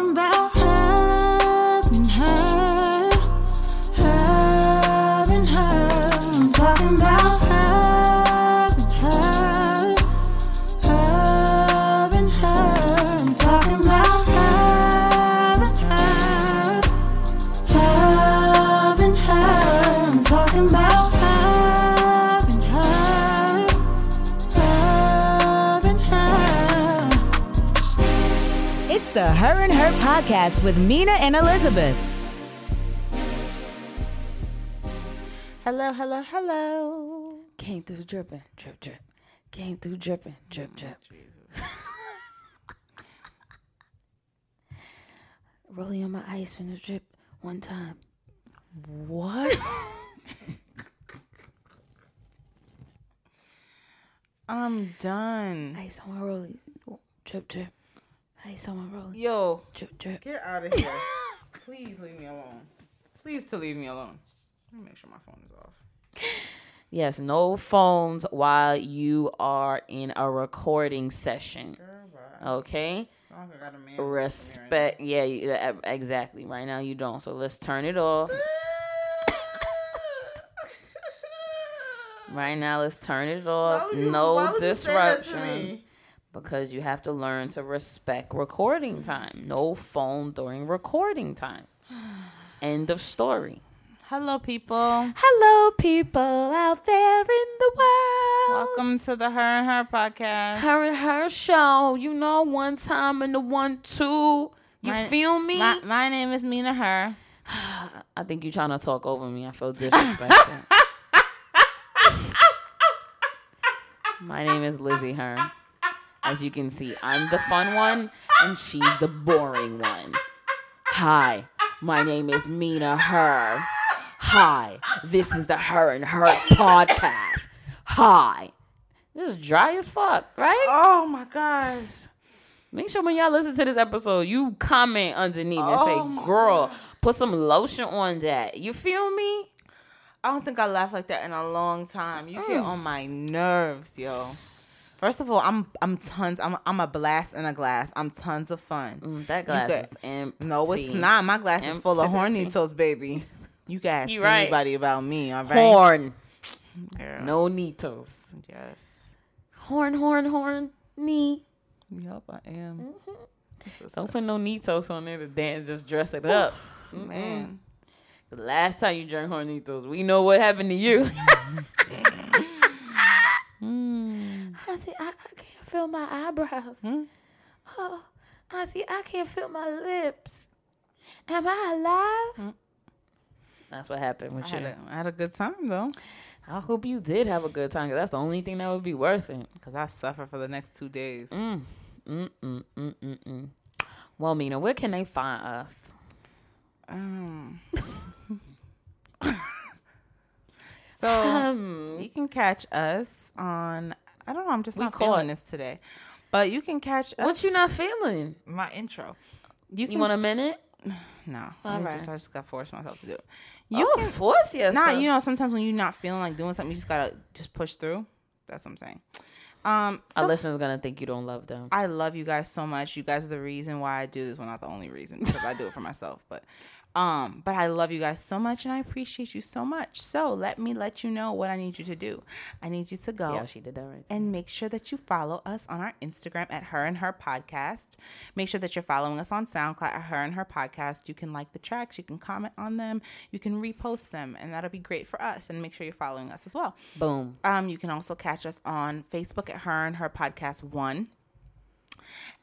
talking about podcast with Mina and Elizabeth. Hello, hello, hello. Came through dripping, drip, drip. Came through dripping, drip, drip. Oh, Rolling on my ice from the drip one time. What? I'm done. Ice on my rollies. Oh, Drip, drip. Ice on my rollies. Yo, Drip, drip. get out of here. Please leave me alone. Please to leave me alone. Let me make sure my phone is off. Yes, no phones while you are in a recording session. Girl. Okay? I don't think got a man listening to me right Respect. Yeah, you- uh, exactly. Right now you don't. So let's turn it off. Right now, let's turn it off. you- no would you say that to disruption. Because you have to learn to respect recording time. No phone during recording time. End of story. Hello, people. Hello, people out there in the world. Welcome to the Her and Her podcast. Her and her show. You know, one time and the one two. You My- feel me? My, my name is Mina Her. I think you're trying to talk over me. I feel disrespected. My name is Lizzie Her. As you can see, I'm the fun one and she's the boring one. Hi, my name is Mina Her. Hi, this is the Her and Her podcast. Hi. This is dry as fuck, right? Oh my God. Make sure when y'all listen to this episode, you comment underneath and Oh say, my girl, put some lotion on that. You feel me? I don't think I laughed like that in a long time. You Mm. get on my nerves, yo. First of all, I'm I'm tons. I'm I'm a blast in a glass. I'm tons of fun. Mm, that glass could- is empty. No, it's not. My glass is full of Empty. hornitos, baby. You can ask You right. anybody about me, all right? Horn. Girl. No nitos. Yes. Horn, horn, horn, knee. Yup, I am. Is- Don't put no nitos on there to dance. Just dress it up. Man. The last time you drank hornitos, we know what happened to you. Auntie, I, I can't feel my eyebrows. Hmm? Oh, Auntie, I can't feel my lips. Am I alive? That's what happened I with had, a, I had a good time though, I hope you did have a good time because that's the only thing that would be worth it. cause I suffer for the next two days. Mm, mm, mm, mm, mm, mm. Well, Mina, where can they find us? Um. so Um, you can catch us on. I don't know. I'm just We not caught. feeling this today, but you can catch us. what you not feeling? My intro. You can You want a minute? no. All I just I just got to force myself to do it. You oh, force yourself. Nah, you know, sometimes when you're not feeling like doing something, you just gotta just push through. That's what I'm saying. Um, Our so listeners gonna think you don't love them. I love you guys so much. You guys are the reason why I do this. Well, not the only reason because I do it for myself, but um, but I love you guys so much and I appreciate you so much. So let me let you know what I need you to do. I need you to go she did that right and make sure that you follow us on our Instagram at Her and Her Podcast. Make sure that you're following us on SoundCloud at Her and Her Podcast. You can like the tracks, you can comment on them, you can repost them, and that'll be great for us. And make sure you're following us as well. Boom. Um, you can also catch us on Facebook at Her and Her Podcast One,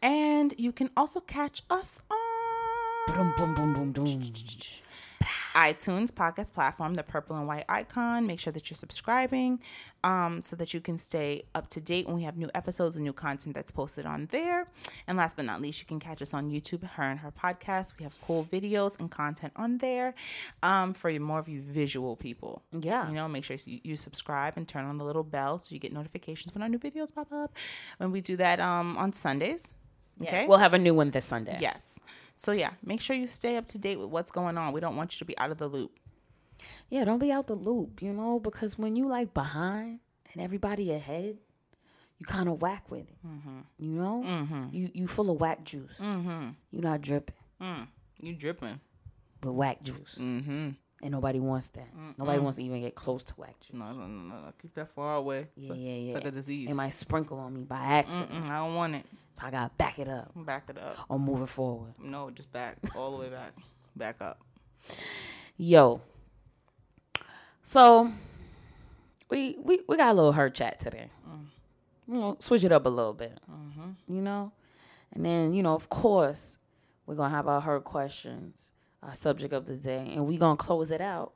and you can also catch us on Boom, boom, boom, boom, boom. iTunes podcast platform, the purple and white icon. Make sure that you're subscribing um, so that you can stay up to date when we have new episodes and new content that's posted on there. And last but not least, you can catch us on YouTube, Her and Her Podcast. We have cool videos and content on there um, for more of you visual people. Yeah. You know, make sure you, you subscribe and turn on the little bell so you get notifications when our new videos pop up. When we do that um, on Sundays. Okay. We'll have a new one this Sunday. yes. So yeah, make sure you stay up to date with what's going on. We don't want you to be out of the loop. Yeah, don't be out of the loop, you know, because when you like behind and everybody ahead, you kind of whack with it. You know, you you full of whack juice. Mm-hmm. You're not dripping. You dripping. with whack juice, Mm-hmm. And nobody wants that. Nobody wants to even get close to whack juice. No, no, no, no. Keep that far away. Yeah, It's yeah, yeah. It's like a disease. It might sprinkle on me by accident, Mm-mm, I don't want it. so I gotta back it up Back it up. or move it forward. No, just back. All the way back. Back up. Yo. So we we we got a little her chat today. Mm. You know, switch it up a little bit. Mm-hmm. You know, and then you know, of course, we're gonna have our hurt questions, our subject of the day, and we gonna close it out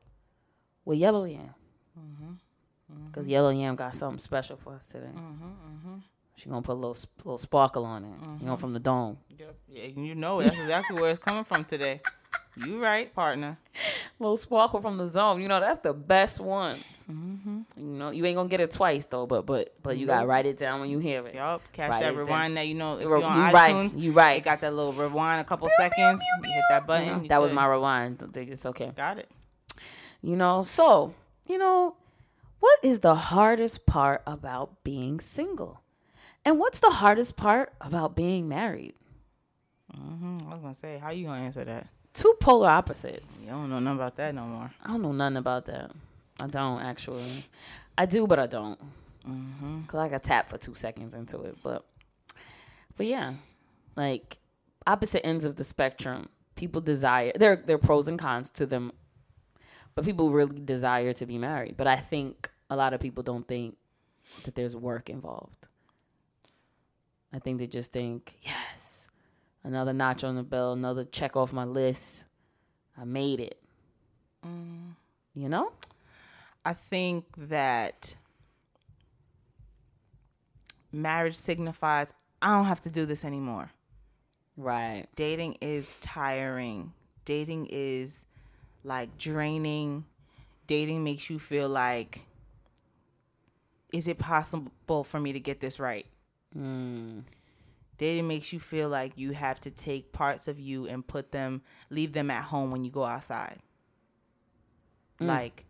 with Yellow Yam. Mm-hmm. Mm-hmm. Cause Yellow Yam got something special for us today. Mm-hmm, she gonna put a little little sparkle on it, you know, from the dome. Yep. Yeah, you know. That's exactly where it's coming from today. You right, partner. little sparkle from the zone. You know, that's the best ones. You know, you ain't gonna get it twice though, but but but you gotta write it down when you hear it. Yup. Catch Right, that rewind that you know if You you're on right, iTunes. you right. It got that little rewind a couple seconds. you hit that button. You you that was good. my rewind. Don't think it's okay. Got it. You know, so you know, what is the hardest part about being single, and what's the hardest part about being married? hmm I was gonna say, how you gonna answer that? Two polar opposites. You don't know nothing about that no more. I don't know nothing about that. I don't actually. I do, but I don't. Mm-hmm. Cause I got tapped for two seconds into it, but but yeah, like opposite ends of the spectrum. People desire there. There are pros and cons to them, but people really desire to be married. But I think a lot of people don't think that there's work involved. I think they just think, yes, another notch on the belt, another check off my list. I made it. You know? I think that marriage signifies I don't have to do this anymore. Right. Dating is tiring. Dating is like draining. Dating makes you feel like is it possible for me to get this right? Mm. Dating makes you feel like you have to take parts of you and put them, leave them at home when you go outside. Mm. Like,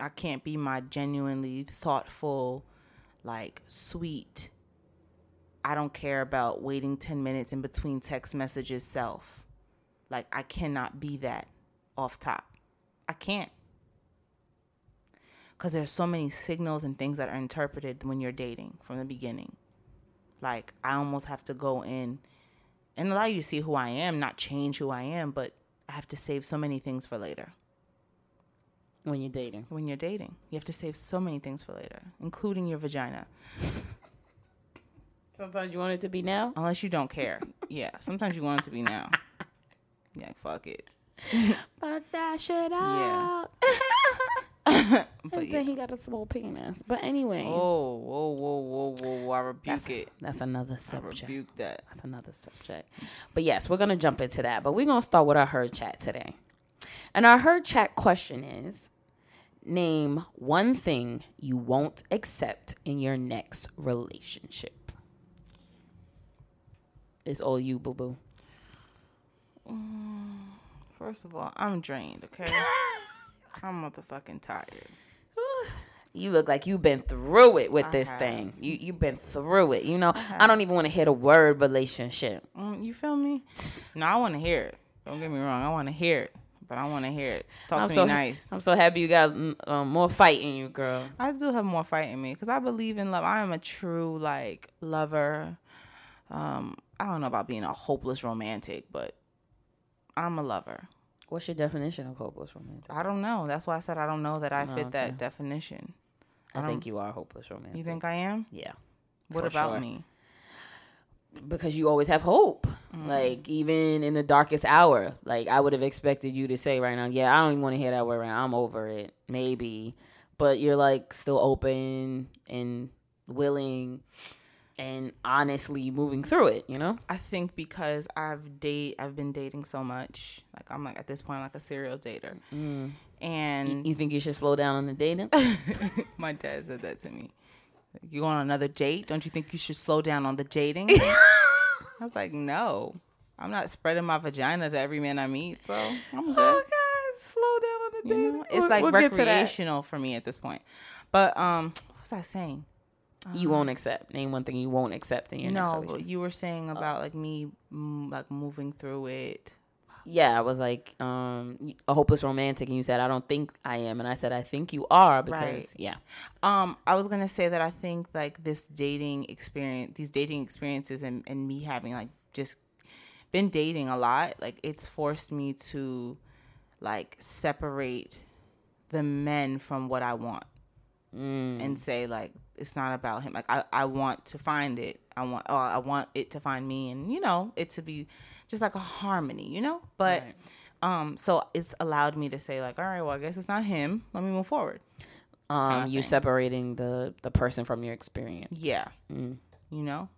I can't be my genuinely thoughtful, like, sweet, I don't care about waiting 10 minutes in between text messages self. Like, I cannot be that off top. I can't. Because there's so many signals and things that are interpreted when you're dating from the beginning. Like, I almost have to go in and allow you to see who I am, not change who I am, but I have to save so many things for later. When you're dating. When you're dating, you have to save so many things for later, including your vagina. Sometimes you want it to be now. Unless you don't care. Yeah, sometimes you want it to be now. Yeah, fuck it. But that shit Yeah. But He yeah. he got a small penis. But anyway, Oh, whoa, whoa, whoa, whoa, whoa. I rebuke that's, it. that's another subject. I rebuke that. That's another subject. But yes, we're gonna jump into that. But we're gonna start with our her chat today. And our her chat question is name one thing you won't accept in your next relationship. It's all you, boo boo. Mm, first of all, I'm drained, okay? I'm motherfucking tired. You look like you've been through it with I this have. thing. You you've been through it. You know, I don't even want to hear the word relationship. Mm, you feel me? No, I want to hear it. Don't get me wrong. I want to hear it, but I want to hear it. Talk I'm to so me nice. I'm so happy you got um, more fight in you, girl. I do have more fight in me because I believe in love. I am a true like lover. Um, I don't know about being a hopeless romantic, but I'm a lover. What's your definition of hopeless romantic? I don't know. That's why I said I don't know that I Oh, fit okay. that definition. I, I think you are hopeless romantic. You think I am? Yeah. What about sure. me? Because you always have hope. Mm. Like even in the darkest hour, like I would have expected you to say right now, yeah, I don't even want to hear that word right now. I'm over it. Maybe. But you're like still open and willing and honestly moving through it, you know? I think because I've date I've been dating so much. Like I'm like at this point like a serial dater. And You think you should slow down on the dating? my dad said that to me. Like, you on another date? Don't you think you should slow down on the dating? I was like, no. I'm not spreading my vagina to every man I meet, so I'm good. slow down on the You know? It's like recreational for me at this point. But um, what was I saying? You won't accept. Name one thing you won't accept in your next no, relationship. but you were saying about like me, mm, like moving through it. yeah, I was like, um, a hopeless romantic, and you said I don't think I am, and I said I think you are because Right. yeah, Um, I was gonna say that I think like this dating experience, these dating experiences, and and me having like just been dating a lot, like it's forced me to like separate the men from what I want and say like it's not about him. Like I, I want to find it. I want oh, I want it to find me and you know, it to be just like a harmony, you know? But Right. um so it's allowed me to say like, all right, well I guess it's not him. Let me move forward. um, you thing. separating the the person from your experience. Yeah. You know?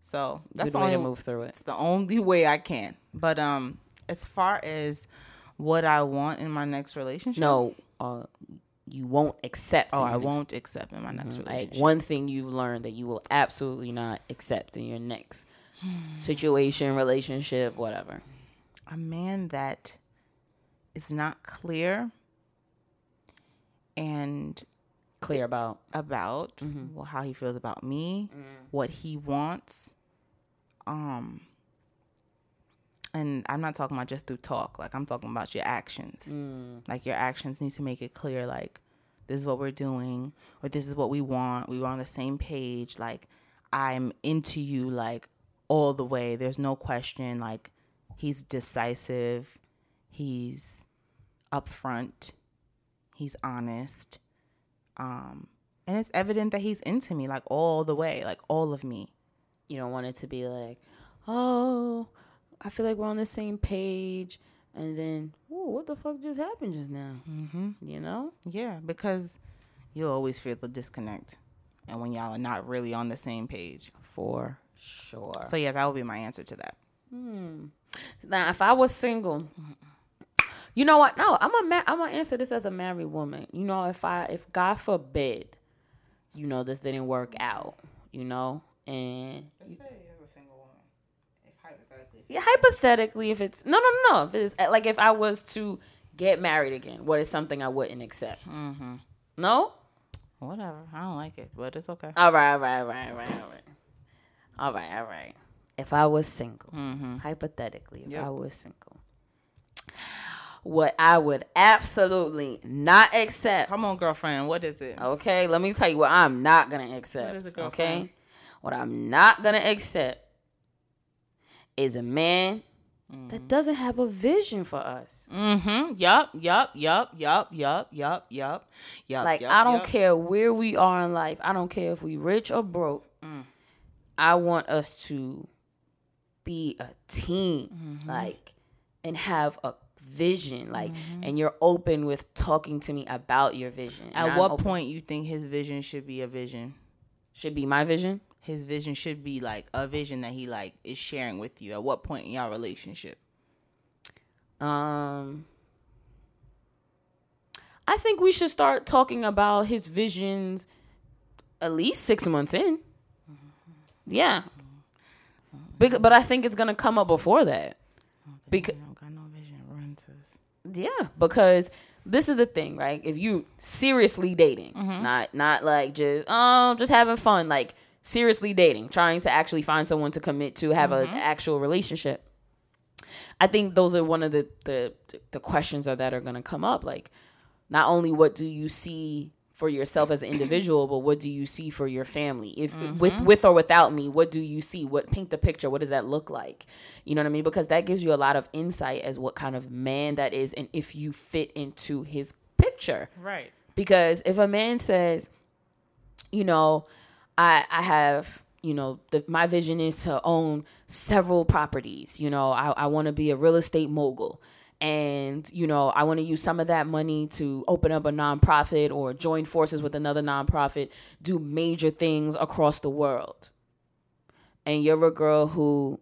So that's Good the way only to move through it. It's the only way I can. But um as far as what I want in my next relationship. No, uh, you won't accept. Oh, I won't accept in my next Like relationship. one thing you've learned that you will absolutely not accept in your next situation, relationship, whatever. a man that is not clear and Clear about. about Mm-hmm. well, how he feels about me, what he wants. Um and I'm not talking about just through talk, like I'm talking about your actions. Mm. Like your actions need to make it clear like this is what we're doing or this is what we want. We were on the same page like I'm into you like all the way. There's no question like he's decisive. He's upfront. He's honest. Um and it's evident that he's into me like all the way, like all of me. You don't want it to be like, oh, I feel like we're on the same page, and then, oh, what the fuck just happened just now? Mm-hmm. You know? Yeah, because you always feel the disconnect. And when y'all are not really on the same page. For sure. So yeah, that would be my answer to that. Now, if I was single, you know what? No, I'm a ma- I'm gonna answer this as a married woman. You know, if I if God forbid, you know, this didn't work out, you know, and Let's say as a single woman, if hypothetically. Yeah, hypothetically, if it's no, no, no, no, if it's like if I was to get married again, what is something I wouldn't accept? Mm-hmm. No. Whatever. I don't like it, but it's okay. All right, all right, all right, all right, all right. All right, all right. If I was single, mm-hmm. hypothetically, if Yep. I was single, what I would absolutely not accept. Come on, girlfriend. What is it? Okay, let me tell you what I'm not gonna accept. What is it, girlfriend? okay, what I'm not gonna accept is a man mm-hmm. that doesn't have a vision for us. Mm-hmm. Yup, yup, yup, yup, yup, yup, yup, yup. Like yep, I don't yep. care where we are in life. I don't care if we rich or broke. Mm. I want us to be a team. Mm-hmm. Like and have a vision like mm-hmm. and you're open with talking to me about your vision at what point you think his vision should be a vision should be my vision his vision should be like a vision that he like is sharing with you. At what point in y'all relationship? Um, I think we should start talking about his visions at least six months in. Yeah. Bec- but I think it's gonna come up before that. Because I don't got no. Yeah, because this is the thing, right? If you seriously dating, Mm-hmm. not not like just um just having fun, like seriously dating, trying to actually find someone to commit to, have Mm-hmm. an actual relationship. I think those are one of the the the questions are that are going to come up. Like, not only what do you see for yourself as an individual, but what do you see for your family? If Mm-hmm. with with or without me, what do you see? What paint the picture? What does that look like? You know what I mean? Because that gives you a lot of insight as what kind of man that is, and if you fit into his picture. Right. Because if a man says, you know, I I have, you know, the, my vision is to own several properties. You know, I, I want to be a real estate mogul. And, you know, I want to use some of that money to open up a nonprofit or join forces with another nonprofit, do major things across the world. And you're a girl who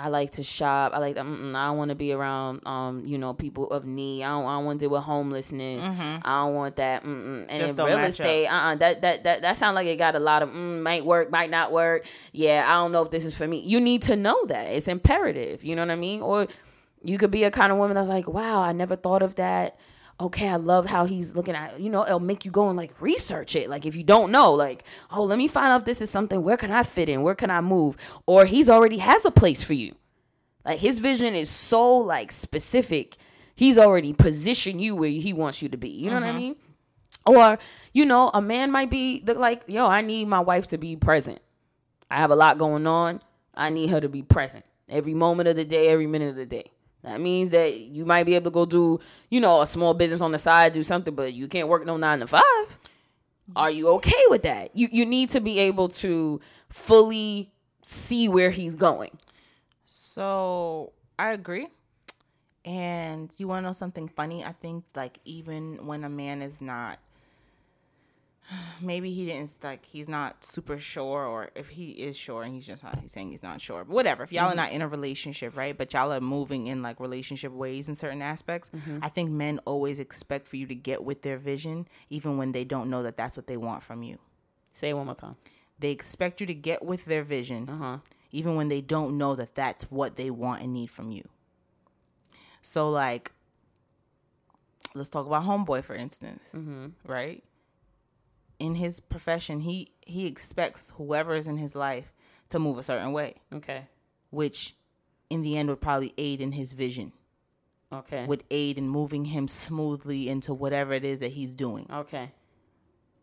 I like to shop. I like. I don't want to be around, um, you know, people of need. I don't. I don't want to deal with homelessness. I don't want that. Mm-mm. And real estate, uh, uh that that that that sounds like it got a lot of mm, might work, might not work. Yeah, I don't know if this is for me. You need to know that it's imperative. You know what I mean? Or you could be a kind of woman that's like, wow, I never thought of that. Okay, I love how he's looking at, you know, it'll make you go and like research it. Like if you don't know, like, oh, let me find out if this is something, where can I fit in? Where can I move? Or he's already has a place for you. Like his vision is so like specific. He's already positioned you where he wants you to be. You know what I mm-hmm. mean? Or, you know, a man might be the, like, yo, I need my wife to be present. I have a lot going on. I need her to be present every moment of the day, every minute of the day. That means that you might be able to go do, you know, a small business on the side, do something, but you can't work no nine to five. Are you okay with that? You you need to be able to fully see where he's going. So I agree. And you want to know something funny? I think like even when a man is not, maybe he didn't like he's not super sure, or if he is sure and he's just not, he's saying he's not sure. But whatever. If y'all are mm-hmm. not in a relationship, right? But y'all are moving in like relationship ways in certain aspects. Mm-hmm. I think men always expect for you to get with their vision, even when they don't know that that's what they want from you. Say it one more time. They expect you to get with their vision, uh-huh. even when they don't know that that's what they want and need from you. So, like, let's talk about homeboy for instance, mm-hmm. right? In his profession, he he expects whoever is in his life to move a certain way, Okay. which in the end would probably aid in his vision, Okay. would aid in moving him smoothly into whatever it is that he's doing. okay.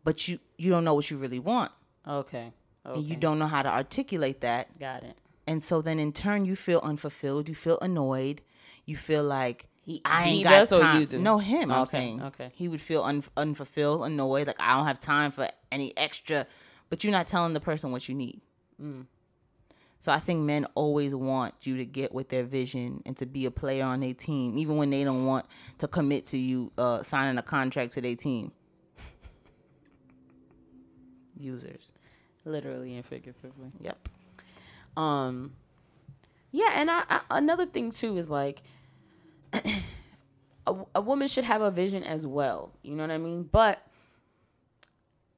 But you you don't know what you really want, Okay. Okay. and you don't know how to articulate that got it. And so then in turn you feel unfulfilled, you feel annoyed, you feel like He- I he ain't got does or time. you do? No, him. I'm Okay, saying. okay. He would feel un- unfulfilled, annoyed, like I don't have time for any extra. But you're not telling the person what you need. Mm. So I think men always want you to get with their vision and to be a player on their team, even when they don't want to commit to you uh, signing a contract to their team. Users. Literally and figuratively. Yep. Um, yeah, and I, I another thing too is like a, a woman should have a vision as well. You know what I mean? But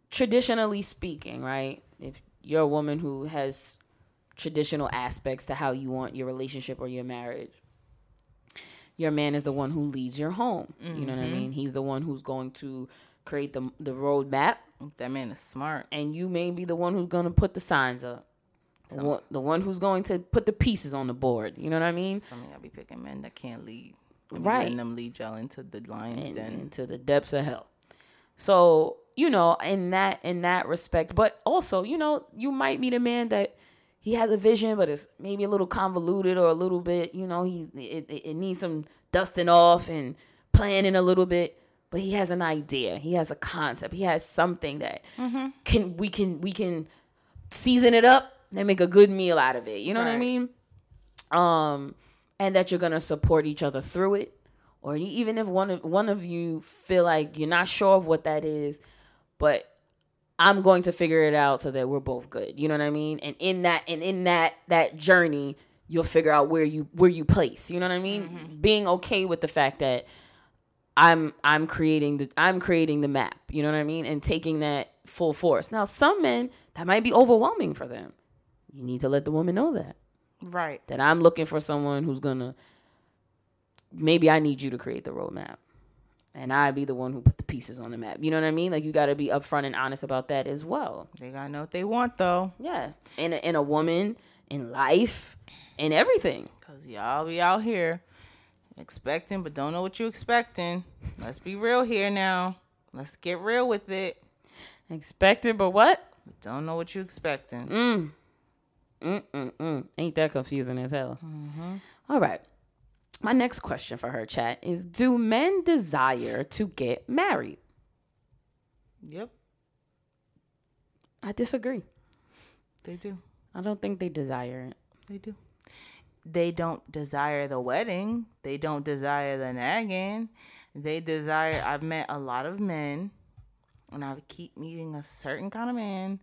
traditionally speaking, right? If you're a woman who has traditional aspects to how you want your relationship or your marriage, your man is the one who leads your home. You know what I mm-hmm. mean? He's the one who's going to create the the roadmap That man is smart. and you may be the one who's going to put the signs up. The one, the one who's going to put the pieces on the board. You know what I mean? Some of y'all be picking men that can't lead. And Right. Letting them lead y'all into the lion's And, den. into the depths of hell. So you know, in that in that respect, but also you know, you might meet a man that he has a vision, but it's maybe a little convoluted or a little bit. You know, he it, it, it needs some dusting off and planning a little bit. But he has an idea. He has a concept. He has something that mm-hmm. can we can we can season it up and make a good meal out of it. You know what I mean? Um, and that you're gonna support each other through it, or even if one of one of you feel like you're not sure of what that is, but I'm going to figure it out so that we're both good. You know what I mean? And in that and in that that journey, you'll figure out where you where you place. You know what I mean? Being okay with the fact that I'm I'm creating the I'm creating the map. You know what I mean? And taking that full force. Now, some men that might be overwhelming for them. You need to let the woman know that Right. that I'm looking for someone who's gonna. Maybe I need you to create the roadmap, and I be the one who put the pieces on the map. You know what I mean? Like you got to be upfront and honest about that as well. They gotta know what they want though. Yeah, in a, in a woman, in life, in everything. Cause y'all be out here expecting but don't know what you expecting. Let's be real here now. Let's get real with it. Expected, but what? Don't know what you expecting. Mm. Mm-mm-mm. Ain't that confusing as hell? Mm-hmm. All right. My next question for her chat is Do men desire to get married? Yep, I disagree. they do. I don't think they desire it. They do. They don't desire the wedding. They don't desire the nagging. They desire. I've met a lot of men, and I keep meeting a certain kind of man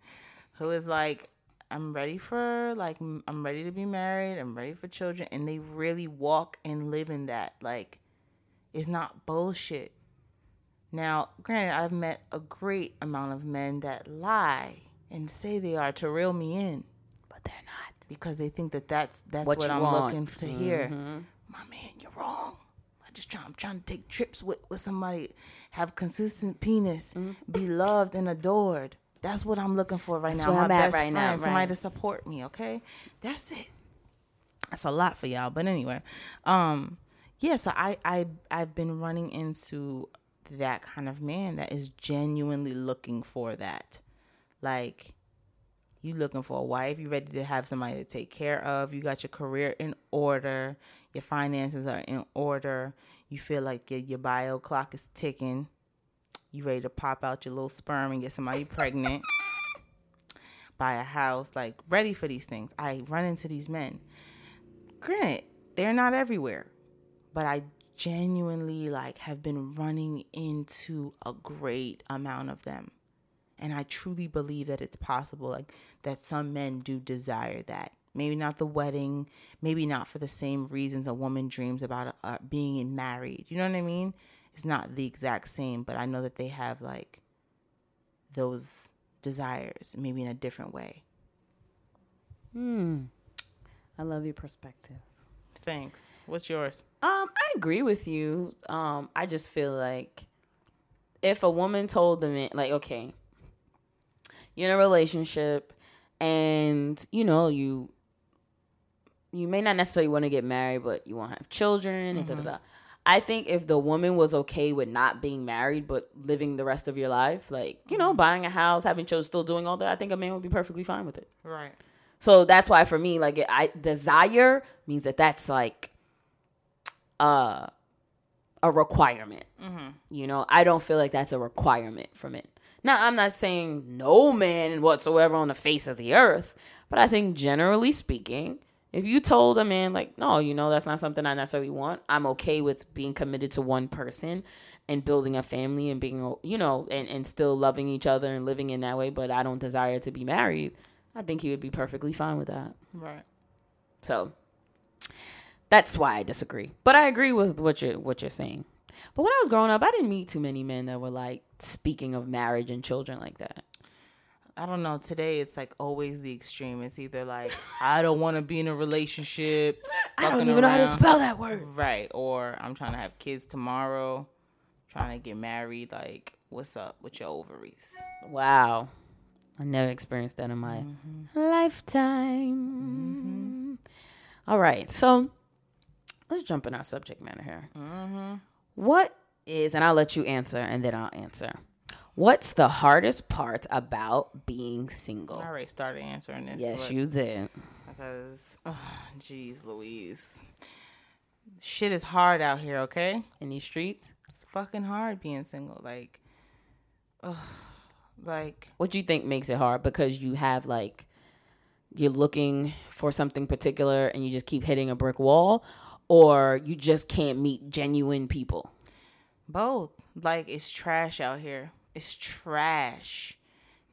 who is like, I'm ready for like I'm ready to be married. I'm ready for children, and they really walk and live in that. Like, it's not bullshit. Now, granted, I've met a great amount of men that lie and say they are to reel me in But they're not. because they think that that's that's What what, I'm want. looking to hear. Mm-hmm. My man, you're wrong. I just try, I'm trying to take trips with, with somebody, have consistent penis, mm-hmm. be loved and adored. That's what I'm looking for right. That's now. My best right friend, now, somebody to support me. Okay, that's it. That's a lot for y'all, but anyway, um, yeah. So I I I've been running into that kind of man that is genuinely looking for that, like you looking for a wife you ready to have somebody to take care of you got your career in order your finances are in order you feel like your, your bio clock is ticking you ready to pop out your little sperm and get somebody pregnant buy a house like ready for these things i run into these men granted they're not everywhere but i genuinely like have been running into a great amount of them and I truly believe that it's possible, like that some men do desire that. Maybe not the wedding, maybe not for the same reasons a woman dreams about uh, being married. You know what I mean? It's not the exact same, but I know that they have like those desires, maybe in a different way. I love your perspective. Thanks. What's yours? Um, I agree with you. Um, I just feel like if a woman told the man, like, okay, you're in a relationship, and you know you you may not necessarily want to get married, but you want to have children and da da da. I think if the woman was okay with not being married but living the rest of your life, like you know, buying a house, having children, still doing all that, I think a man would be perfectly fine with it. Right. So that's why for me, like I desire means that that's like uh a requirement. You know, I don't feel like that's a requirement for men. Now, I'm not saying no man whatsoever on the face of the earth, but I think generally speaking, if you told a man like, no, you know, that's not something I necessarily want, I'm okay with being committed to one person and building a family and being, you know, and, and still loving each other and living in that way, but I don't desire to be married, I think he would be perfectly fine with that. Right. So that's why I disagree. But I agree with what you're what you're saying. But when I was growing up, I didn't meet too many men that were like speaking of marriage and children like that. I don't know. Today it's like always the extreme. It's either like I don't want to be in a relationship. I don't even know how to spell that word. Right. Or I'm trying to have kids tomorrow, trying to get married. Like, what's up with your ovaries? Wow. I never experienced that in my mm-hmm. lifetime. Mm-hmm. All right. So let's jump in our subject matter here. Mm-hmm. What is, and I'll let you answer and then I'll answer. What's the hardest part about being single? I already started answering this. Yes, you did. Because, oh, jeez, Louise. Shit is hard out here, okay? In these streets? It's fucking hard being single. Like, ugh, like, What do you think makes it hard? Because you have like you're looking for something particular and you just keep hitting a brick wall, or you just can't meet genuine people. both. Like, it's trash out here. It's trash.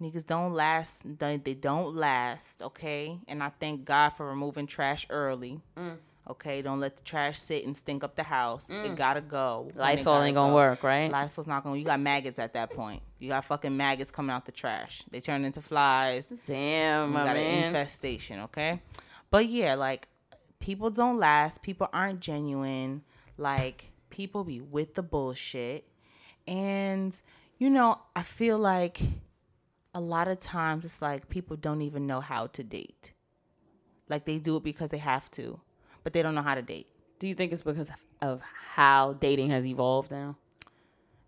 Niggas don't last. They don't last, okay? And I thank God for removing trash early. Mm. Okay, don't let the trash sit and stink up the house. It gotta go. Lysol gotta ain't gonna go. work, right? Lysol's not gonna. You got maggots at that point. You got fucking maggots coming out the trash. They turn into flies. Damn, You got an infestation, okay? But yeah, like people don't last. People aren't genuine. Like people be with the bullshit. And you know, I feel like a lot of times it's like people don't even know how to date. Like they do it because they have to, but they don't know how to date. Do you think it's because of, how dating has evolved now?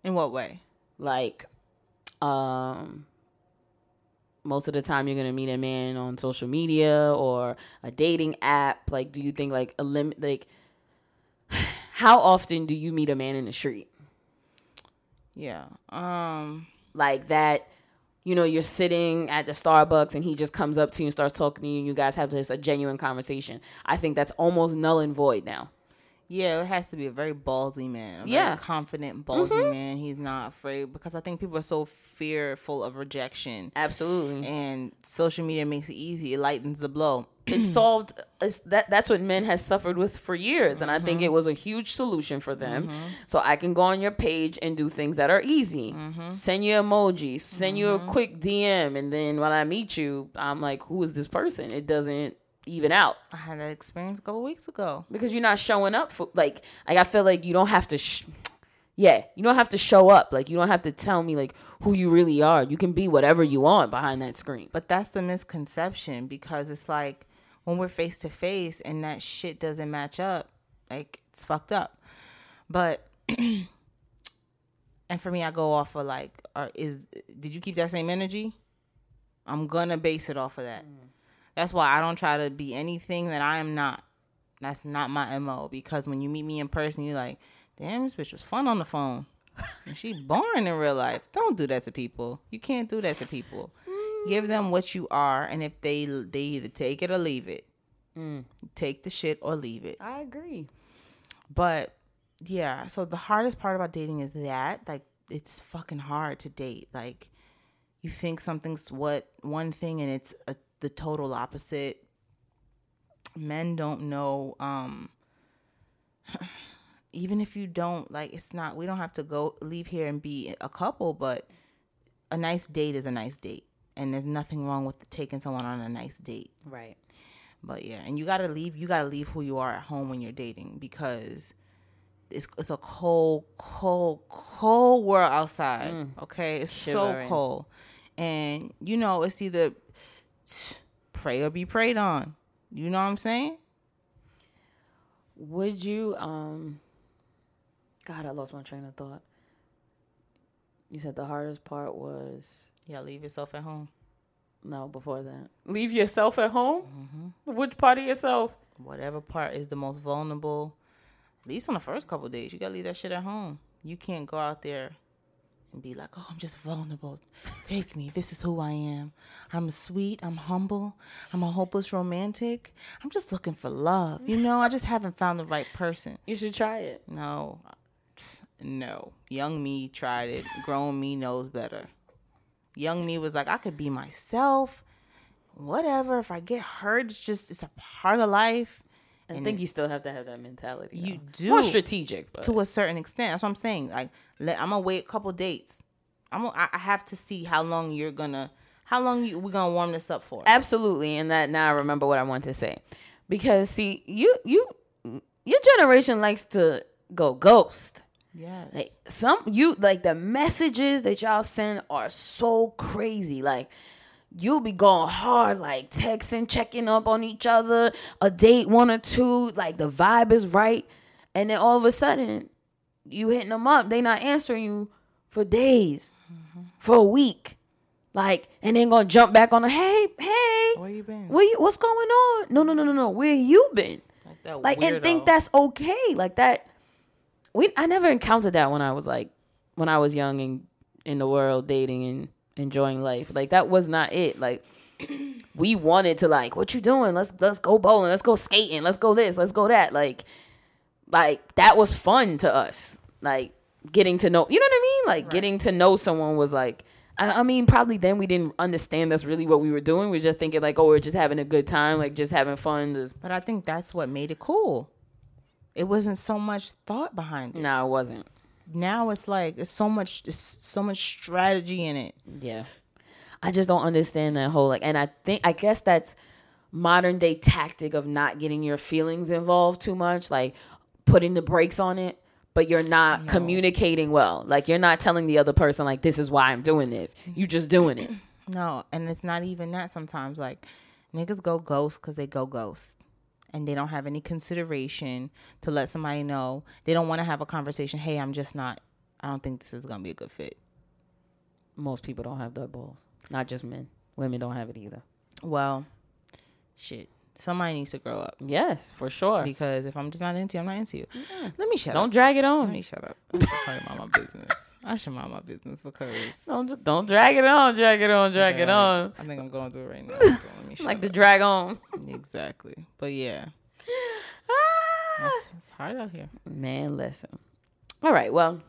In what way? Like, um, most of the time you're gonna meet a man on social media or a dating app. Like, do you think like a limit? Like, how often do you meet a man in the street? Yeah. Um like that you know you're sitting at the starbucks and he just comes up to you and starts talking to you and you guys have this a genuine conversation i think that's almost null and void now Yeah, it has to be a very ballsy man. Very Yeah. confident, ballsy mm-hmm. man. He's not afraid because I think people are so fearful of rejection. absolutely And social media makes it easy. It lightens the blow. it solved it's, that that's what men has suffered with for years and i think mm-hmm. it was a huge solution for them mm-hmm. so i can go on your page and do things that are easy send you emojis send you a quick dm and then when i meet you i'm like who is this person it doesn't even out I had that experience a couple weeks ago. because you're not showing up for like like I feel like you don't have to sh- yeah, you don't have to show up. Like you don't have to tell me like who you really are. You can be whatever you want behind that screen. But that's the misconception because it's like when we're face to face and that shit doesn't match up, like it's fucked up. But and for me, I go off of like, uh, is did you keep that same energy? I'm gonna base it off of that. That's why I don't try to be anything that I am not. That's not my mo. Because when you meet me in person, you're like, damn, this bitch was fun on the phone. And she boring in real life. Don't do that to people. You can't do that to people. Give them what you are, and if they they either take it or leave it. Mm. Take the shit or leave it. I agree. But yeah, so the hardest part about dating is that like it's fucking hard to date. Like you think something's what one thing and it's a, the total opposite. Men don't know um even if you don't like it's not we don't have to go leave here and be a couple, but a nice date is a nice date. And there's nothing wrong with taking someone on a nice date. Right. But yeah, and you gotta leave. You gotta leave who you are at home when you're dating because it's it's a cold, cold, cold world outside. Okay, it's so cold, and you know it's either pray or be prayed on. You know what I'm saying? Would you um God, I lost my train of thought. You said the hardest part was Yeah, leave yourself at home. no before that. Leave yourself at home? Which part of yourself? Whatever part is the most vulnerable. At least on the first couple days, you gotta leave that shit at home. You can't go out there and be like, "Oh, I'm just vulnerable. Take me. This is who I am. I'm sweet. I'm humble. I'm a hopeless romantic. I'm just looking for love. You know, I just haven't found the right person." You should try it. No, no. Young me tried it. Grown me knows better. Young me was like, I could be myself. Whatever. If I get hurt, it's just it's a part of life. I think you still have to have that mentality. You though. do. More strategic, but to a certain extent. That's what I'm saying. Like, let, I'm gonna wait a couple dates. I'm gonna, I I have to see how long you're gonna, how long you we gonna warm this up for. absolutely and that now i remember what i want to say because see you you your generation likes to go ghost Yes. like some you like the messages that y'all send are so crazy like you'll be going hard like texting checking up on each other a date one or two like the vibe is right. And then all of a sudden you hitting them up they not answering you for days for a week. Like and then gonna jump back on a hey hey Where you been? where you what's going on? No no no no no where you been? Like like and think that's okay. Like that we i never encountered that when i was like when i was young and in the world dating and enjoying life. Like that was not it. Like we wanted to like what you doing? Let's let's go bowling. Let's go skating. Let's go this. Let's go that. Like like that was fun to us. Like getting to know you know what i mean? Like getting to know someone was like I, I mean probably then we didn't understand that's really what we were doing. We were just thinking like oh we're just having a good time like just having fun. Just But I think that's what made it cool. It wasn't so much thought behind it. no it wasn't Now it's like it's so much, it's so much strategy in it. Yeah. I just don't understand that whole like and I think I guess that's modern day tactic of not getting your feelings involved too much, like putting the brakes on it, but you're not communicating well. Like you're not telling the other person like this is why I'm doing this. You just doing it. No, and it's not even that sometimes. Like, niggas go ghost because they go ghost. And they don't have any consideration to let somebody know. They don't want to have a conversation. Hey, I'm just not, I don't think this is going to be a good fit. Most people don't have that balls. Not just men. Women don't have it either. Well, shit. Somebody needs to grow up. Yes, for sure. Because if I'm just not into you, I'm not into you. Let me shut Don't up. drag it on. Let me shut up. I'm talking about my business. I should mind my business because. Don't don't drag it on, drag it on, drag it on. I think I'm going through it right now. So let me shut Like the drag on. Exactly. But yeah, Ah. it's, it's hard out here. Man, listen. All right, well,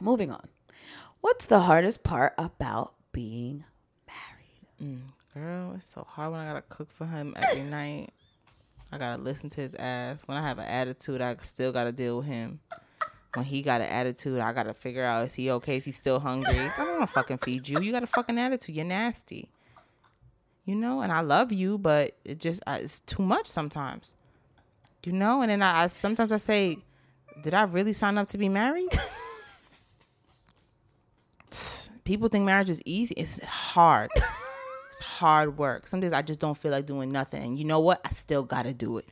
moving on. What's the hardest part about being married? Girl, it's so hard when I gotta cook for him every night. I gotta listen to his ass. When I have an attitude, I still gotta deal with him. When he got an attitude, I gotta figure out is he okay? Is he still hungry? I don't wanna fucking feed you. You got a fucking attitude. You're nasty. you know, and I love you, but it just uh, it's too much sometimes, you know. And then I, I sometimes I say, did I really sign up to be married? People think marriage is easy. It's hard. Hard work. Some days I just don't feel like doing nothing. And you know what? I still gotta do it.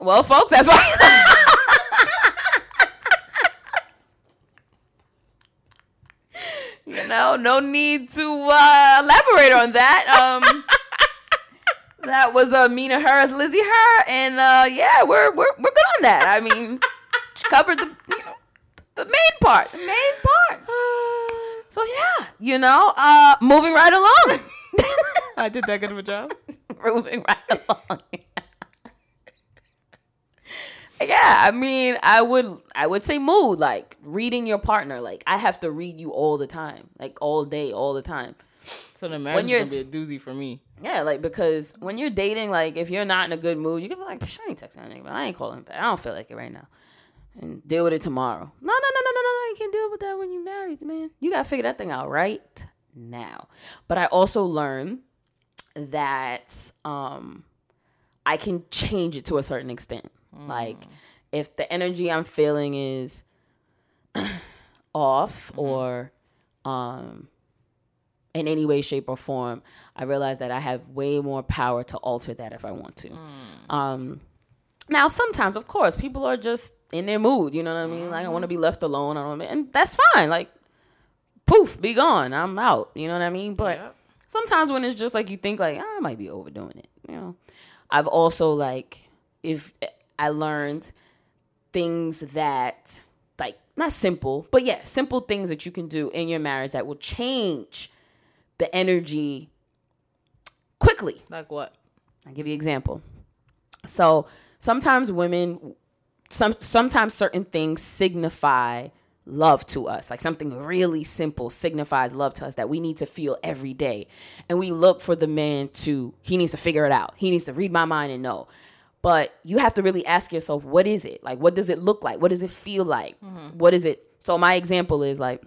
Well, folks, that's why. you know, no need to uh, elaborate on that. Um, that was uh, Mina her as Lizzie her, and uh, yeah, we're we're we're good on that. I mean, she covered the you know the main part, the main part. So yeah, you know, uh, moving right along. I did that good of a job. moving right along. yeah, I mean, I would I would say mood like reading your partner. Like I have to read you all the time, like all day, all the time. So the marriage is gonna be a doozy for me. Yeah, like because when you're dating, like if you're not in a good mood, you can be like, "Psh, I ain't texting that nigga, I ain't calling him back. I don't feel like it right now. And deal with it tomorrow. No, no, no, You can't deal with that when you're married, man. You gotta figure that thing out right now. But I also learned that um I can change it to a certain extent. Like if the energy I'm feeling is off or um in any way, shape, or form, I realize that I have way more power to alter that if I want to. Um, now, sometimes, of course, people are just in their mood. You know what I mean? Like, I want to be left alone. I don't, and that's fine. Like, poof, be gone. I'm out. You know what I mean? But Yep. sometimes when it's just like you think, like, "Ah, I might be overdoing it. You know, I've also like if I learned things that like not simple, but yeah, simple things that you can do in your marriage that will change the energy quickly. Like what? I'll give you an example. So sometimes women, some sometimes certain things signify love to us. Like something really simple signifies love to us that we need to feel every day. And we look for the man to, he needs to figure it out. He needs to read my mind and know. But you have to really ask yourself, what is it? Like, what does it look like? What does it feel like? What is it? So my example is like,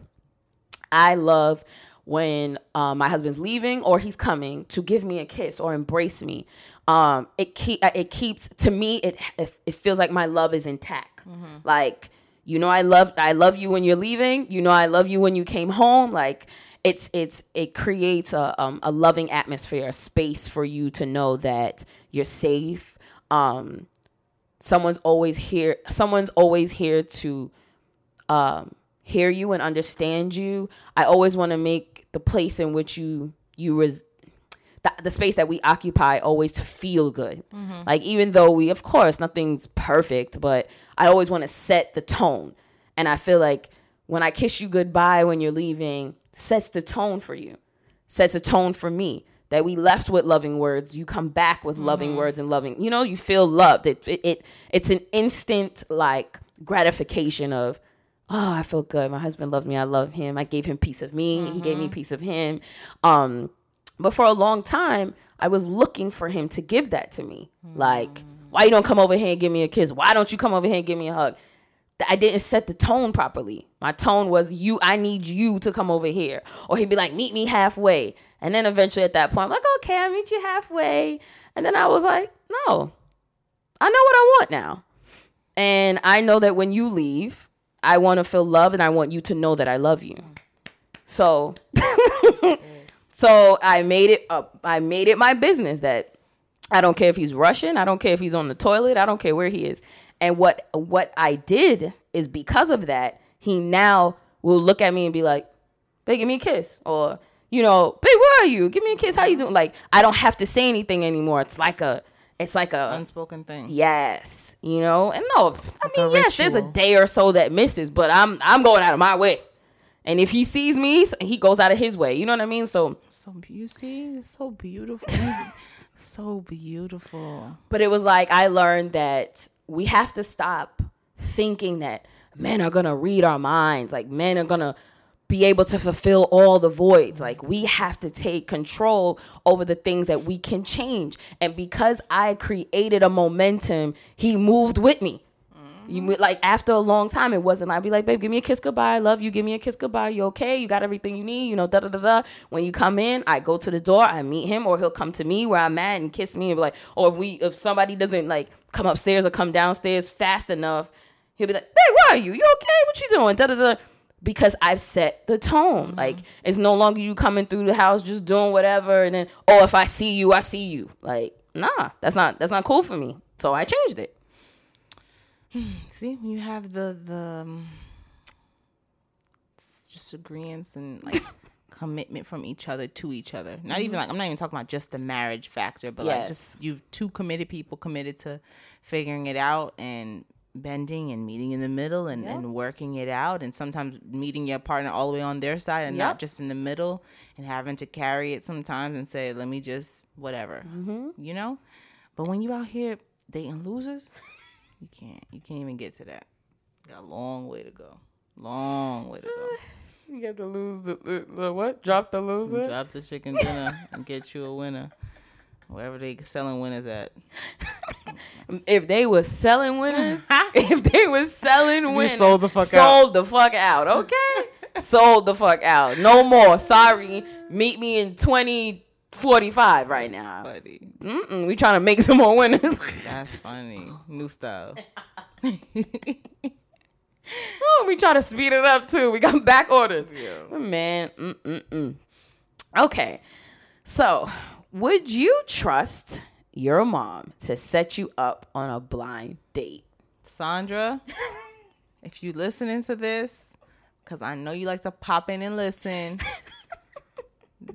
I love when um, my husband's leaving or he's coming to give me a kiss or embrace me. Um, it keep it keeps to me it it, feels like my love is intact. Like you know I love I love you when you're leaving. You know I love you when you came home. Like it's it's it creates a um, a loving atmosphere, a space for you to know that you're safe. Um, someone's always here. Someone's always here to um, hear you and understand you. I always want to make the place in which you you res- the, the space that we occupy always to feel good. Mm-hmm. Like even though we of course nothing's perfect, but I always want to set the tone. And I feel like when I kiss you goodbye when you're leaving sets the tone for you. Sets a tone for me. That we left with loving words, you come back with loving mm-hmm. words and loving. You know, you feel loved. It, it it it's an instant like gratification of oh, I feel good. My husband loved me. I love him. I gave him piece of me. He gave me mm-hmm. piece of him. Um, but for a long time, I was looking for him to give that to me. Like, why you don't come over here and give me a kiss? Why don't you come over here and give me a hug? I didn't set the tone properly. My tone was you. I need you to come over here, or he'd be like, meet me halfway. And then eventually, at that point, I'm like, okay, I'll meet you halfway. And then I was like, no, I know what I want now. And I know that when you leave, I want to feel love and I want you to know that I love you. So so I made it up I made it my business that I don't care if he's rushing, I don't care if he's on the toilet, I don't care where he is. And what what I did is because of that, he now will look at me and be like, "Babe, give me a kiss." Or, you know, "Babe, where are you? Give me a kiss. How you doing?" Like I don't have to say anything anymore. It's like a it's like a Unspoken thing. Yes, you know, and no, I mean, yes, there's a day or so that misses, but I'm I'm going out of my way, and if he sees me, he goes out of his way. You know what I mean? So, So you see, it's so beautiful. so beautiful. but it was like I learned that we have to stop thinking that men are gonna read our minds, like men are gonna be able to fulfill all the voids. Like we have to take control over the things that we can change. And because I created a momentum, he moved with me. You like after a long time, it wasn't. I'd be like, babe, give me a kiss goodbye. I love you. Give me a kiss goodbye. You okay? You got everything you need. You know, da da da da. When you come in, I go to the door. I meet him, or he'll come to me where I'm at and kiss me and be like, or if we if somebody doesn't like come upstairs or come downstairs fast enough, he'll be like, hey, where are you? You okay? What you doing? Da da da. Because I've set the tone. Mm-hmm. Like it's no longer you coming through the house just doing whatever, and then oh, if I see you, I see you. Like nah, that's not that's not cool for me. So I changed it. See, when you have the the um, disagreements and like commitment from each other to each other. Not even like I'm not even talking about just the marriage factor, but like just you've two committed people committed to figuring it out and bending and meeting in the middle and, and working it out and sometimes meeting your partner all the way on their side and Yep. not just in the middle and having to carry it sometimes and say let me just whatever you know? But when you out here dating losers you can't you can't even get to that got a long way to go long way to go You got to lose the, the, the what? Drop the loser. drop the chicken dinner and get you a winner wherever they selling winners at If they was selling winners, if they was selling winners, sold the fuck sold the fuck out. Okay, sold the fuck out. No more. Sorry. Meet me in twenty forty five right now. buddy Mm-mm, we trying to make some more winners. that's funny new style Oh, we try to speed it up too. We got back orders. Man, mm-mm-mm. Okay. So, would you trust your mom to set you up on a blind date? Sandra, if you listening to this, because I know you like to pop in and listen,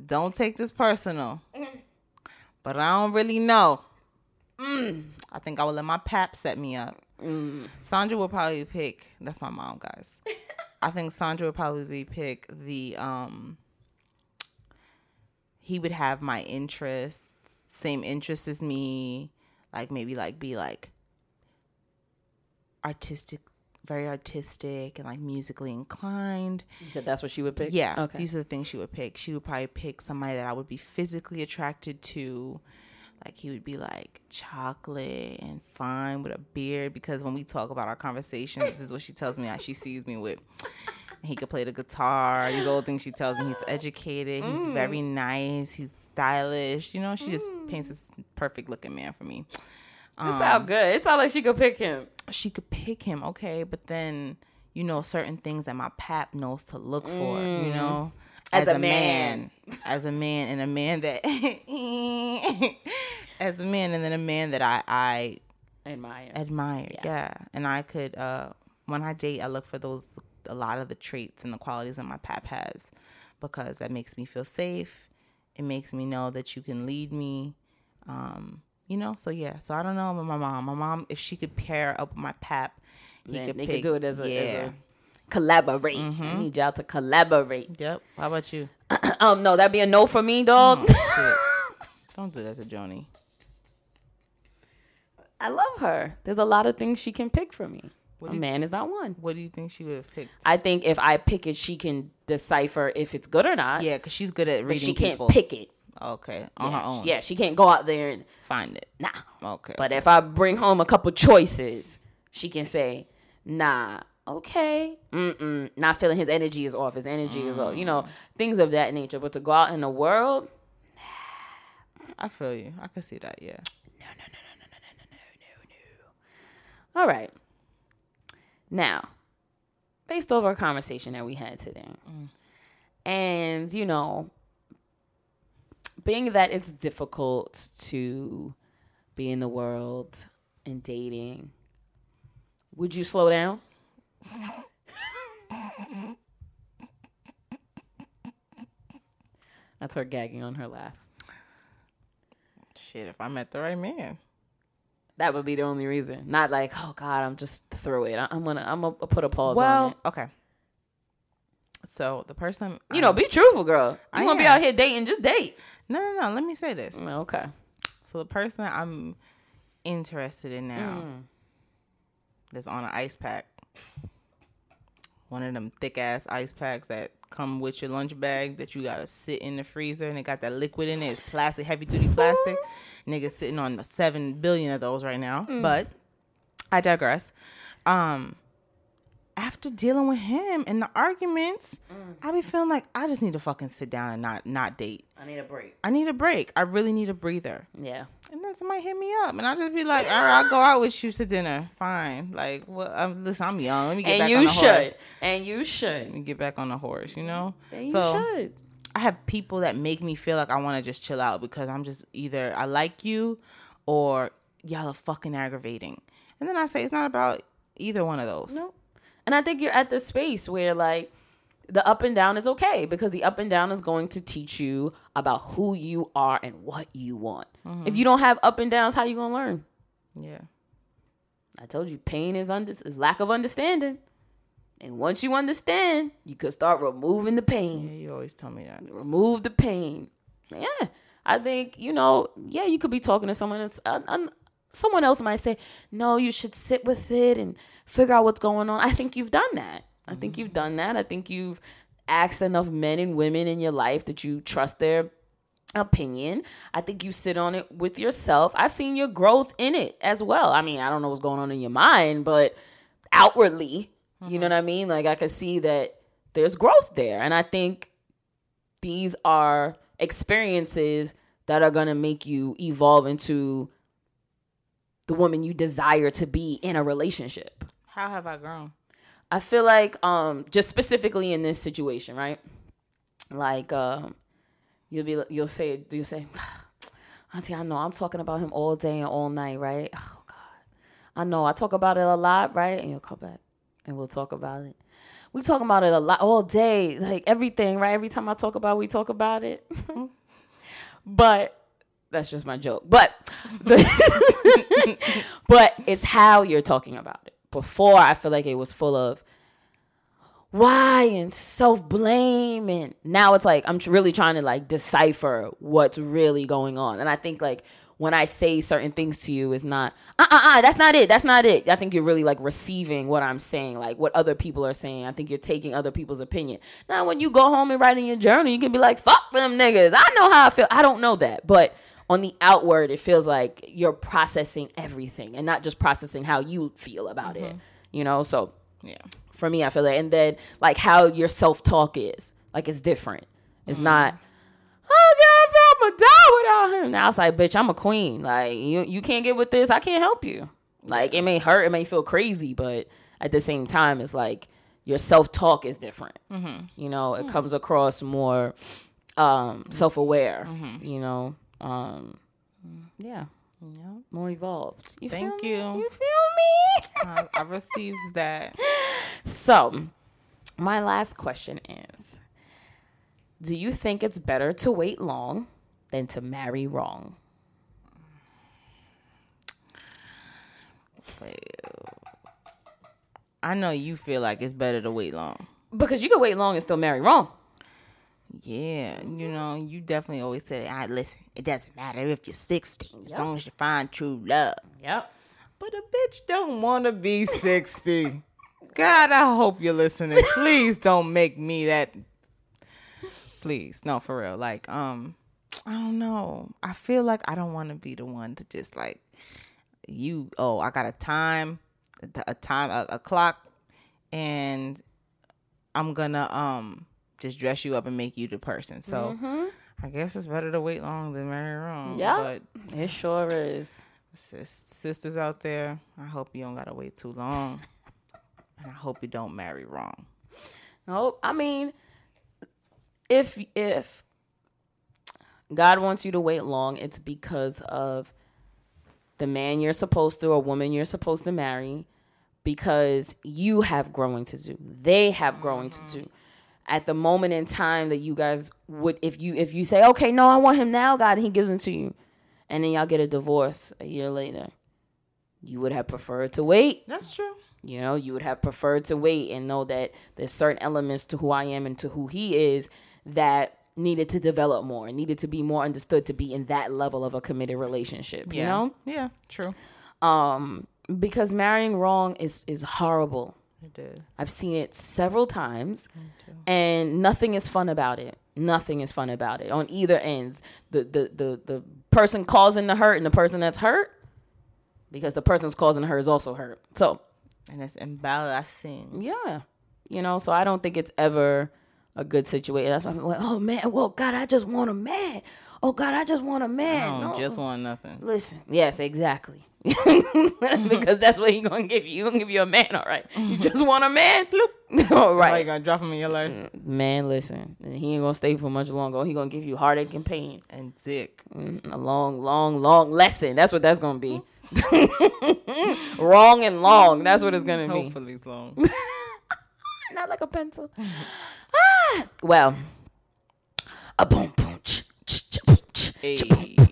don't take this personal. Mm-hmm. But I don't really know. Mm. I think I will let my pap set me up. Mm. Sandra will probably pick. That's my mom, guys. I think Sandra would probably pick the. um He would have my interests, same interests as me. Like maybe like be like artistic, very artistic and like musically inclined. You said that's what she would pick? Yeah, Okay. these are the things she would pick. She would probably pick somebody that I would be physically attracted to. Like he would be like chocolate and fine with a beard because when we talk about our conversations, this is what she tells me how she sees me with. He could play the guitar. These old things she tells me. He's educated. He's Mm. very nice. He's stylish. You know, she just paints this perfect looking man for me. It sound good. It sounds like she could pick him. she could pick him, okay, but then you know certain things that my pap knows to look for, you know, Mm. As a man. as a man, and a man that, as a man, and then a man that I I Admire. admire, yeah. and I could uh when I date, I look for those a lot of the traits and the qualities that my pap has, because that makes me feel safe. It makes me know that you can lead me. Um, you know, so yeah. So I don't know about my mom. My mom, if she could pair up with my pap, he Then could they pick, could do it as a, yeah. as a collaborate. I need y'all to collaborate. Yep. How about you? Um, no, that'd be a no for me, dog. Shit. Don't do that to Joni. I love her. There's a lot of things she can pick for me. What a man is not one. What do you think she would have picked? I think if I pick it, she can decipher if it's good or not. Yeah, because she's good at but reading she can't pick it. Okay, on yeah, her own. Yeah, she can't go out there and Find it. nah. Okay. But if I bring home a couple choices, she can say, nah, okay, mm-mm, not feeling his energy is off, his energy is off, you know, mm. things of that nature. But to go out in the world, I feel you. I can see that. Yeah. No, no, no, no, no, no, no, no, no, no. All right. Now, based over our conversation that we had today, mm. and, you know, being that it's difficult to be in the world and dating, would you slow down? That's her gagging on her laugh. Shit, if I met the right man. That would be the only reason. Not like, oh God, I'm just through it. I'm gonna, I'm gonna put a pause on Well, it. okay. So the person, You know, be truthful, girl. You I want to be out here dating? Just date. No, no, no. Let me say this. Okay. So the person I'm interested in now, that's on an ice pack, one of them thick ass ice packs that come with your lunch bag that you gotta sit in the freezer and it got that liquid in it. It's plastic, heavy duty plastic. Niggas sitting on the seven billion of those right now, but I digress. Um, after dealing with him and the arguments, mm. I be feeling like I just need to fucking sit down and not not date. I need a break. I need a break. I really need a breather. Yeah. And then somebody hit me up, and I'll just be like, "All right, I'll go out with you to dinner. Fine. Like, well, listen, I'm young. Let me get And back you on the should. horse. And you should. me get back on the horse. You know. And you so should. I have people that make me feel like I want to just chill out because I'm just either I like you, or y'all are fucking aggravating. And then I say it's not about either one of those. No. And I think you're at the space where like the up and down is okay because the up and down is going to teach you about who you are and what you want. If you don't have up and downs, how you gonna learn? Yeah. I told you, pain is under is lack of understanding. And once you understand, you could start removing the pain. Yeah, you always tell me that. remove the pain. Yeah, I think you know. Yeah, you could be talking to someone that's uh, um, someone else might say, "No, you should sit with it and figure out what's going on." I think you've done that. I think you've done that. I think you've asked enough men and women in your life that you trust their opinion. I think you sit on it with yourself. I've seen your growth in it as well. I mean, I don't know what's going on in your mind, but outwardly, you know mm-hmm. what I mean? Like I could see that there's growth there. And I think these are experiences that are going to make you evolve into the woman you desire to be in a relationship. How have I grown? I feel like um just specifically in this situation, right? Like um you'll be you'll say Do you'll say Auntie, I know I'm talking about him all day and all night, right? Oh God. I know I talk about it a lot, right? And you'll come back and we'll talk about it. We talk about it a lot all day, like everything, right? Every time I talk about it, we talk about it. but that's just my joke. But but it's how you're talking about it. Before I feel like it was full of why and self blame and now it's like I'm really trying to like decipher what's really going on. And I think like when I say certain things to you is not uh uh uh that's not it that's not it. I think you're really like receiving what I'm saying, like what other people are saying. I think you're taking other people's opinion. Now when you go home and write in your journal, you can be like fuck them niggas. I know how I feel. I don't know that, but on the outward, it feels like you're processing everything and not just processing how you feel about it. Mm-hmm. You know, so Yeah. for me, I feel that, and then like how your self talk is, like it's different. It's mm-hmm. not. Oh God, I am gonna die without him. Now it's like, bitch, I'm a queen. Like you, you can't get with this. I can't help you. Like it may hurt, it may feel crazy, but at the same time, it's like your self talk is different. Mm-hmm. You know, it mm. comes across more um, self aware. You know, um, yeah, Yeah. more evolved. You Thank feel me? you. You feel me? I, I receives that. So, my last question is Do you think it's better to wait long than to marry wrong? I know you feel like it's better to wait long. Because you can wait long and still marry wrong. Yeah, you know, you definitely always say, "I listen. It doesn't matter if you're 16, as long as you find true love." Yep. But a bitch don't want to be 60. God, I hope you're listening. Please don't make me that. Please, no, for real. Like, um, I don't know. I feel like I don't want to be the one to just like you. Oh, I got a time, a time, a, a clock, and I'm gonna um just dress you up and make you the person. So. Mm-hmm. I guess it's better to wait long than marry wrong. Yeah. But It sure is. sis- sisters out there, I hope you don't gotta wait too long, and I hope you don't marry wrong. Nope. I mean, if if God wants you to wait long, it's because of the man you're supposed to or woman you're supposed to marry because you have growing to do. They have growing to mm-hmm. do. At the moment in time that you guys would if you if you say, "Okay, no, I want him now, God," and he gives him to you. And then y'all get a divorce a year later. You would have preferred to wait. That's true. You know, you would have preferred to wait and know that there's certain elements to who I am and to who he is that needed to develop more, needed to be more understood to be in that level of a committed relationship. You Yeah. know, Yeah. True. um, because marrying wrong is is horrible. It did. I've seen it several times, and nothing is fun about it. Nothing is fun about it on either ends. The the the the person causing the hurt and the person that's hurt. because the person's causing her is also hurt. So And it's embarrassing. yeah, you know. So I don't think it's ever a good situation. That's why I'm like, oh man, well, God, I just want a man. Oh God, I just want a man. don't No. just want nothing. Listen, yes, exactly. because that's what he gonna give you. He gonna give you a man, all right. You just want a man, bloop. all Right. Like gonna drop him in your life man. Listen, he ain't gonna stay for much longer. He gonna give you heartache and pain. and dick. Mm, A long, long, long lesson. That's what that's gonna be. Wrong and long. That's what it's gonna be. Hopefully it's long. Not like a pencil. ah, well, a boom boom. ch- ch- ch- boom, ch- ch- boom, boom, ch- ch-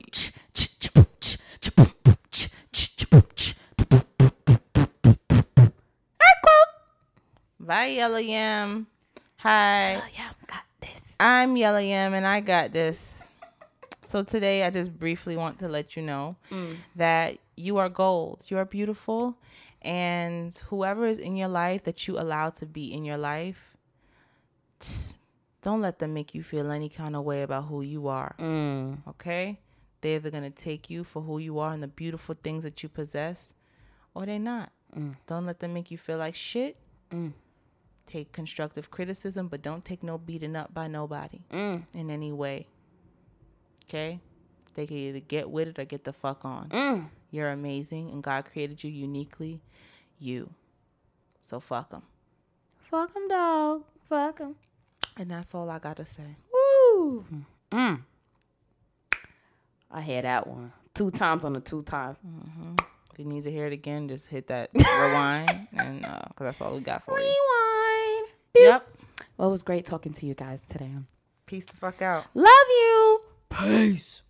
Bye, Yellow Yam. Hi. Oh, yeah, got this. I'm Yellow Yam and I got this. So today I just briefly want to let you know mm. that you are gold. You are beautiful. And whoever is in your life that you allow to be in your life, don't let them make you feel any kind of way about who you are. Mm. Okay? They're either going to take you for who you are and the beautiful things that you possess, or they're not. Mm. Don't let them make you feel like shit. Mm. Take constructive criticism, but don't take no beating up by nobody Mm. in any way. Okay? They can either get with it or get the fuck on. Mm. You're amazing, and God created you uniquely. You. So fuck them. Fuck him, dog. Fuck him. And that's all I got to say. Woo. Mm. I had that one two times on the two times. If you need to hear it again, just hit that rewind, and because that's all we got for you. Rewind. Yep. Well, it was great talking to you guys today. Peace the fuck out. Love you. Peace.